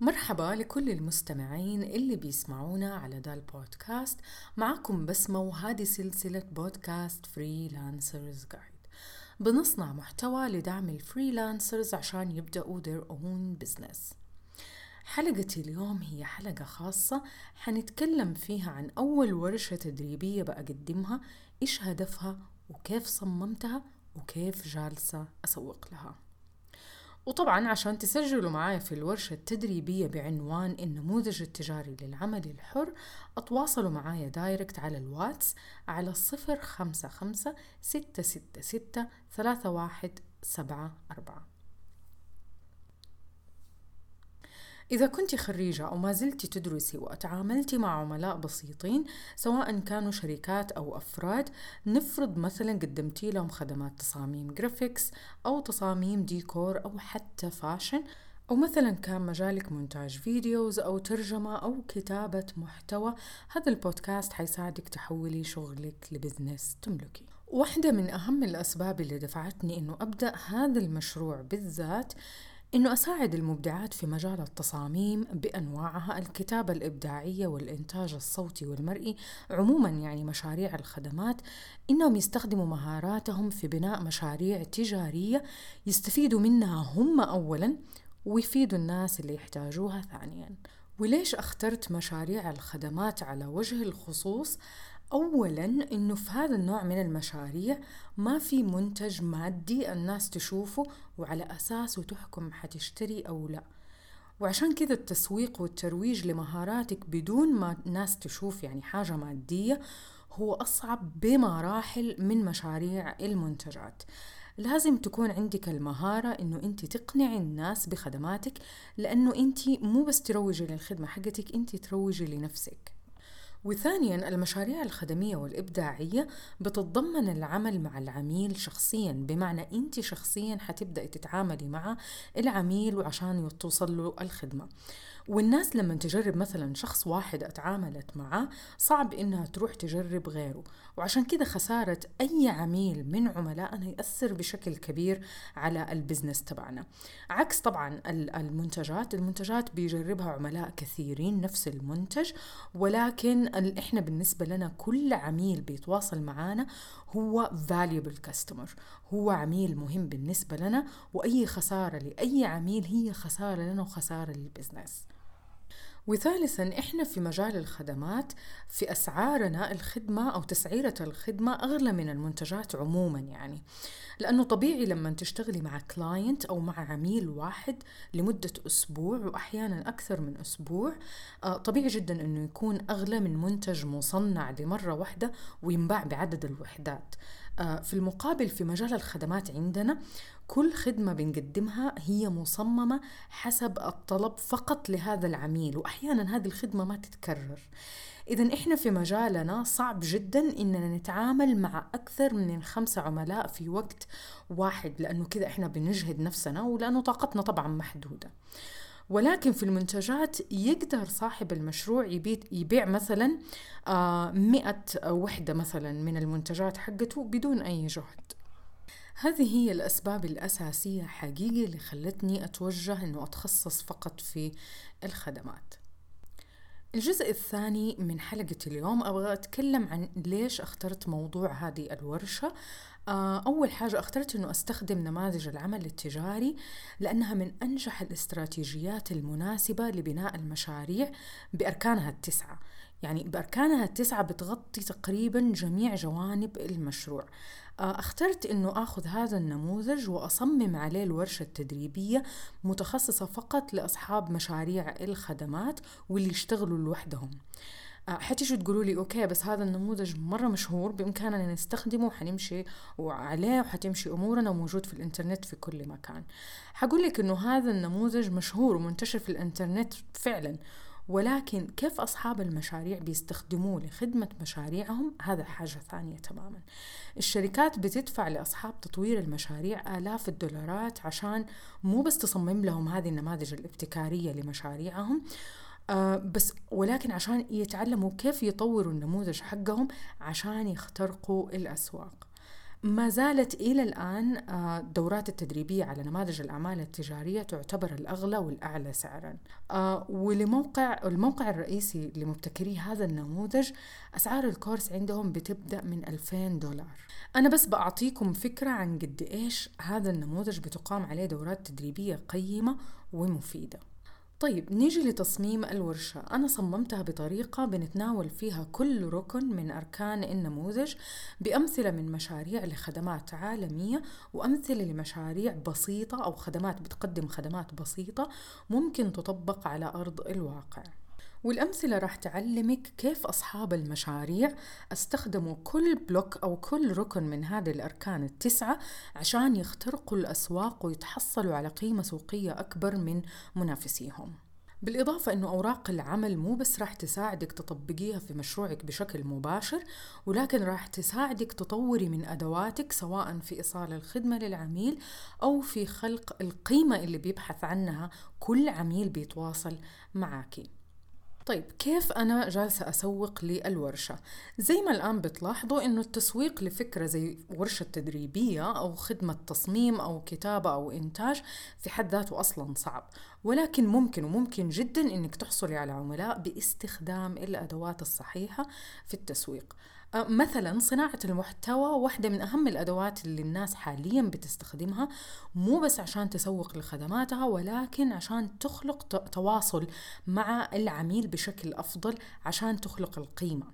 مرحبا لكل المستمعين اللي بيسمعونا على دا البودكاست معكم بسمة وهذه سلسلة بودكاست Freelancers Guide بنصنع محتوى لدعم ال freelancers عشان يبدأوا their own business. حلقتي اليوم هي حلقة خاصة حنتكلم فيها عن أول ورشة تدريبية بقدمها إيش هدفها وكيف صممتها وكيف جالسة أسوق لها. وطبعا عشان تسجلوا معايا في الورشة التدريبية بعنوان النموذج التجاري للعمل الحر أتواصلوا معايا direct على الواتس على الصفر خمسة خمسة ستة ستة ستة ثلاثة واحد سبعة أربعة. إذا كنت خريجة أو ما زلت تدرسي وتعاملتي مع عملاء بسيطين سواء كانوا شركات أو أفراد نفرض مثلا قدمتي لهم خدمات تصاميم graphics أو تصاميم ديكور أو حتى fashion أو مثلا كان مجالك مونتاج فيديوز أو ترجمة أو كتابة محتوى هذا البودكاست حيساعدك تحولي شغلك ل business تملكي. واحدة من أهم الأسباب اللي دفعتني أنه أبدأ هذا المشروع بالذات إنه أساعد المبدعات في مجال التصاميم بأنواعها الكتابة الإبداعية والإنتاج الصوتي والمرئي عموما يعني مشاريع الخدمات إنهم يستخدموا مهاراتهم في بناء مشاريع تجارية يستفيدوا منها هم أولا ويفيدوا الناس اللي يحتاجوها ثانيا. وليش أخترت مشاريع الخدمات على وجه الخصوص؟ اولا إنه في هذا النوع من المشاريع ما في منتج مادي الناس تشوفه وعلى اساسه تحكم حتشتري أو لا. وعشان كذا التسويق والترويج لمهاراتك بدون ما الناس تشوف يعني حاجة مادية هو أصعب بمراحل من مشاريع المنتجات. لازم تكون عندك المهارة إنه أنت تقنعي الناس بخدماتك لأنه أنت مو بس تروجي للخدمة حقتك أنت تروجي لنفسك. وثانيا المشاريع الخدمية والإبداعية بتتضمن العمل مع العميل شخصيا بمعنى أنت شخصيا حتبدأي تتعاملي مع العميل وعشان توصل له الخدمة. والناس لما تجرب مثلا شخص واحد أتعاملت معه صعب إنها تروح تجرب غيره. وعشان كده خسارة أي عميل من عملائنا يأثر بشكل كبير على ال business تبعنا. عكس طبعا المنتجات المنتجات بيجربها عملاء كثيرين نفس المنتج ولكن إحنا بالنسبة لنا كل عميل بيتواصل معنا هو valuable customer هو عميل مهم بالنسبة لنا وأي خسارة لأي عميل هي خسارة لنا وخسارة لل business. وثالثا إحنا في مجال الخدمات في اسعارنا الخدمة أو تسعيرة الخدمة أغلى من المنتجات عموما يعني. لأنه طبيعي لما تشتغلي مع كلاينت أو مع عميل واحد لمدة أسبوع واحيانا أكثر من أسبوع آه، طبيعي جدا إنه يكون أغلى من منتج مصنع لمرة واحدة وينباع بعدد الوحدات. آه، في المقابل في مجال الخدمات عندنا كل خدمة بنقدمها هي مصممة حسب الطلب فقط لهذا العميل وأحيانا هذه الخدمة ما تتكرر. إذا إحنا في مجالنا صعب جدا إننا نتعامل مع أكثر من خمسة عملاء في وقت واحد لأنه كذا إحنا بنجهد نفسنا ولأنه طاقتنا طبعا محدودة. ولكن في المنتجات يقدر صاحب المشروع يبيع مثلا آه، مئة وحدة مثلا من المنتجات حقته بدون أي جهد. هذه هي الأسباب الأساسية حقيقي اللي خلتني أتوجه أنه أتخصص فقط في الخدمات. الجزء الثاني من حلقة اليوم أبغى أتكلم عن ليش اخترت موضوع هذه الورشة. آه، أول حاجة اخترت أنه أستخدم نماذج العمل التجاري لأنها من أنجح الاستراتيجيات المناسبة لبناء المشاريع بأركانها التسعة. يعني بأركانها التسعة بتغطي تقريبا جميع جوانب المشروع. آه، اخترت إنه آخذ هذا النموذج وأصمم عليه الورشة التدريبية متخصصة فقط لأصحاب مشاريع الخدمات واللي يشتغلوا لوحدهم. آه، حتيجوا تقولوا لي أوكي بس هذا النموذج مرة مشهور بإمكاننا نستخدمه وحنمشي عليه وحتمشي أمورنا وموجود في الإنترنت في كل مكان. حقول لك إنه هذا النموذج مشهور ومنتشر في الإنترنت فعلا. ولكن كيف أصحاب المشاريع بيستخدموه لخدمة مشاريعهم؟ هذا حاجة ثانية تماما. الشركات بتدفع لأصحاب تطوير المشاريع آلاف الدولارات عشان مو بس تصمم لهم هذه النماذج الابتكارية لمشاريعهم آه بس ولكن عشان يتعلموا كيف يطوروا النموذج حقهم عشان يخترقوا الأسواق. ما زالت إلى الآن آه، الدورات التدريبية على نماذج الأعمال التجارية تعتبر الأغلى والأعلى سعرا. آه، ولموقع الموقع الرئيسي لمبتكري هذا النموذج أسعار الكورس عندهم بتبدأ من 2000 دولار. أنا بس بعطيكم فكرة عن قد إيش هذا النموذج بتقام عليه دورات تدريبية قيمة ومفيدة. طيب نيجي لتصميم الورشة. أنا صممتها بطريقة بنتناول فيها كل ركن من أركان النموذج بأمثلة من مشاريع لخدمات عالمية وأمثلة لمشاريع بسيطة أو خدمات بتقدم خدمات بسيطة ممكن تطبق على أرض الواقع. والأمثلة راح تعلمك كيف أصحاب المشاريع استخدموا كل بلوك أو كل ركن من هذه الأركان التسعة عشان يخترقوا الأسواق ويتحصلوا على قيمة سوقية أكبر من منافسيهم. بالإضافة أنه أوراق العمل مو بس راح تساعدك تطبقيها في مشروعك بشكل مباشر ولكن راح تساعدك تطوري من أدواتك سواء في إيصال الخدمة للعميل أو في خلق القيمة اللي بيبحث عنها كل عميل بيتواصل معاكي. طيب كيف أنا جالسة أسوق للورشة؟ زي ما الآن بتلاحظوا إنه التسويق لفكرة زي ورشة تدريبية أو خدمة تصميم أو كتابة أو إنتاج في حد ذاته أصلا صعب ولكن ممكن وممكن جدا إنك تحصلي على عملاء باستخدام الأدوات الصحيحة في التسويق مثلا صناعة المحتوى واحدة من أهم الأدوات اللي الناس حاليا بتستخدمها مو بس عشان تسوق لخدماتها ولكن عشان تخلق تواصل مع العميل بشكل أفضل عشان تخلق القيمة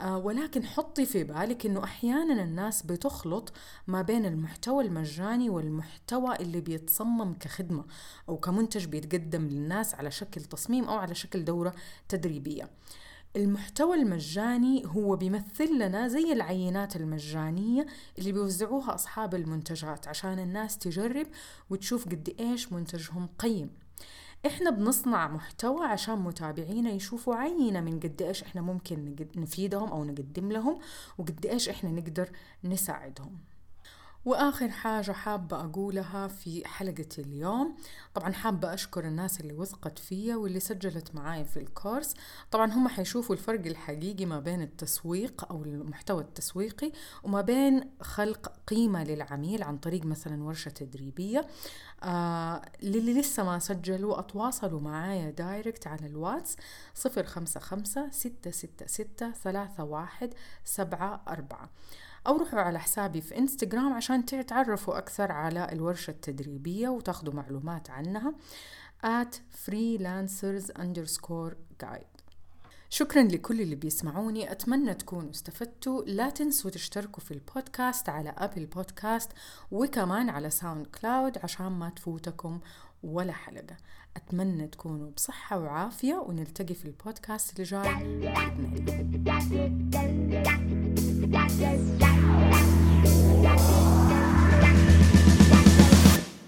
أه، ولكن حطي في بالك إنه أحيانا الناس بتخلط ما بين المحتوى المجاني والمحتوى اللي بيتصمم كخدمة أو كمنتج بيتقدم للناس على شكل تصميم أو على شكل دورة تدريبية. المحتوى المجاني هو بيمثل لنا زي العينات المجانية اللي بيوزعوها أصحاب المنتجات عشان الناس تجرب وتشوف قد إيش منتجهم قيم. إحنا بنصنع محتوى عشان متابعينا يشوفوا عينة من قد إيش إحنا ممكن نفيدهم أو نقدم لهم وقد إيش إحنا نقدر نساعدهم. وآخر حاجة حابة أقولها في حلقة اليوم طبعا حابة أشكر الناس اللي وثقت فيا واللي سجلت معاي في الكورس. طبعا هم حيشوفوا الفرق الحقيقي ما بين التسويق أو المحتوى التسويقي وما بين خلق قيمة للعميل عن طريق مثلا ورشة تدريبية. آه للي لسه ما سجلوا أتواصلوا معايا direct على الواتس صفر خمسة خمسة ستة ستة ستة ثلاثة واحد سبعة أربعة. أو روحوا على حسابي في إنستغرام عشان تعرفوا أكثر على الورشة التدريبية وتاخدوا معلومات عنها at freelancers underscore guide. شكرا لكل اللي بيسمعوني. أتمنى تكونوا استفدتوا. لا تنسوا تشتركوا في البودكاست على Apple Podcast وكمان على SoundCloud عشان ما تفوتكم ولا حلقة. أتمنى تكونوا بصحة وعافية ونلتقي في البودكاست اللي جاي